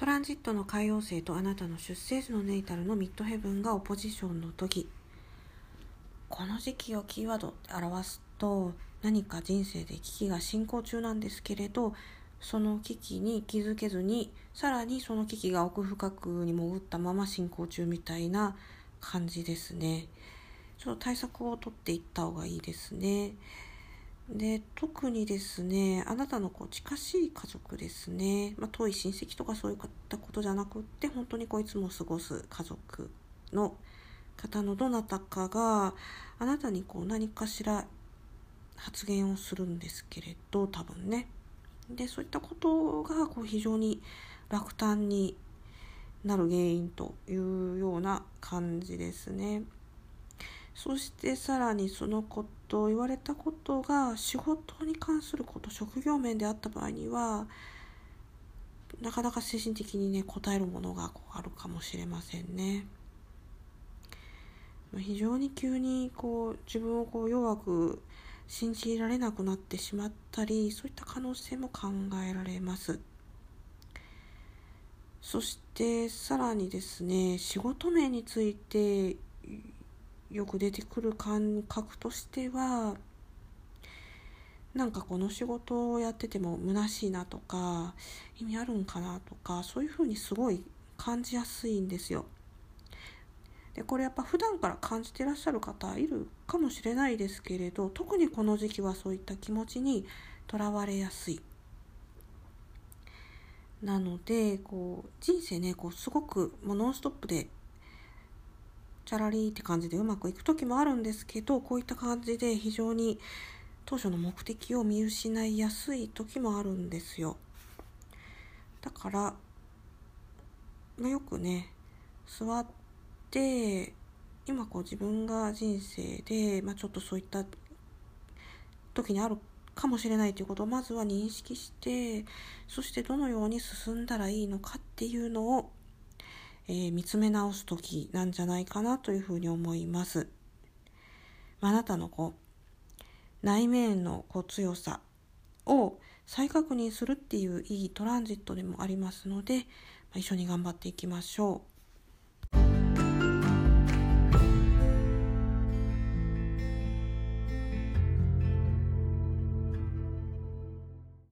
トランジットの海王星とあなたの出生時のネイタルのミッドヘブンがオポジションの時。この時期をキーワードで表すと何か人生で危機が進行中なんですけれどその危機に気づけずにさらにその危機が奥深くに潜ったまま進行中みたいな感じですね。ちょっと対策をとっていった方がいいですね。で特にですねあなたのこう近しい家族ですね、まあ、遠い親戚とかそういったことじゃなくって本当にこういつも過ごす家族の方のどなたかがあなたにこう何かしら発言をするんですけれど多分ねでそういったことがこう非常に落胆になる原因というような感じですね。そしてさらにそのこと言われたことが仕事に関すること職業面であった場合にはなかなか精神的にね応えるものがあるかもしれませんね。非常に急にこう自分をこう弱く信じられなくなってしまったりそういった可能性も考えられますそしてさらにですね仕事面についてよく出てくる感覚としてはなんかこの仕事をやってても虚しいなとか意味あるんかなとかそういうふうにすごい感じやすいんですよ。でこれやっぱ普段から感じてらっしゃる方いるかもしれないですけれど特にこの時期はそういった気持ちにとらわれやすい。なのでこう人生ねこうすごくもうノンストップでチャラリーって感じでうまくいく時もあるんですけどこういった感じで非常に当初の目的を見失いやすい時もあるんですよ。だから、まあ、よくね座って今こう自分が人生で、まあ、ちょっとそういった時にあるかもしれないということをまずは認識してそしてどのように進んだらいいのかっていうのを、えー、見つめ直す時なんじゃないかなというふうに思います。あなたのこう内面のこう強さを再確認するっていういいトランジットでもありますので、まあ、一緒に頑張っていきましょう。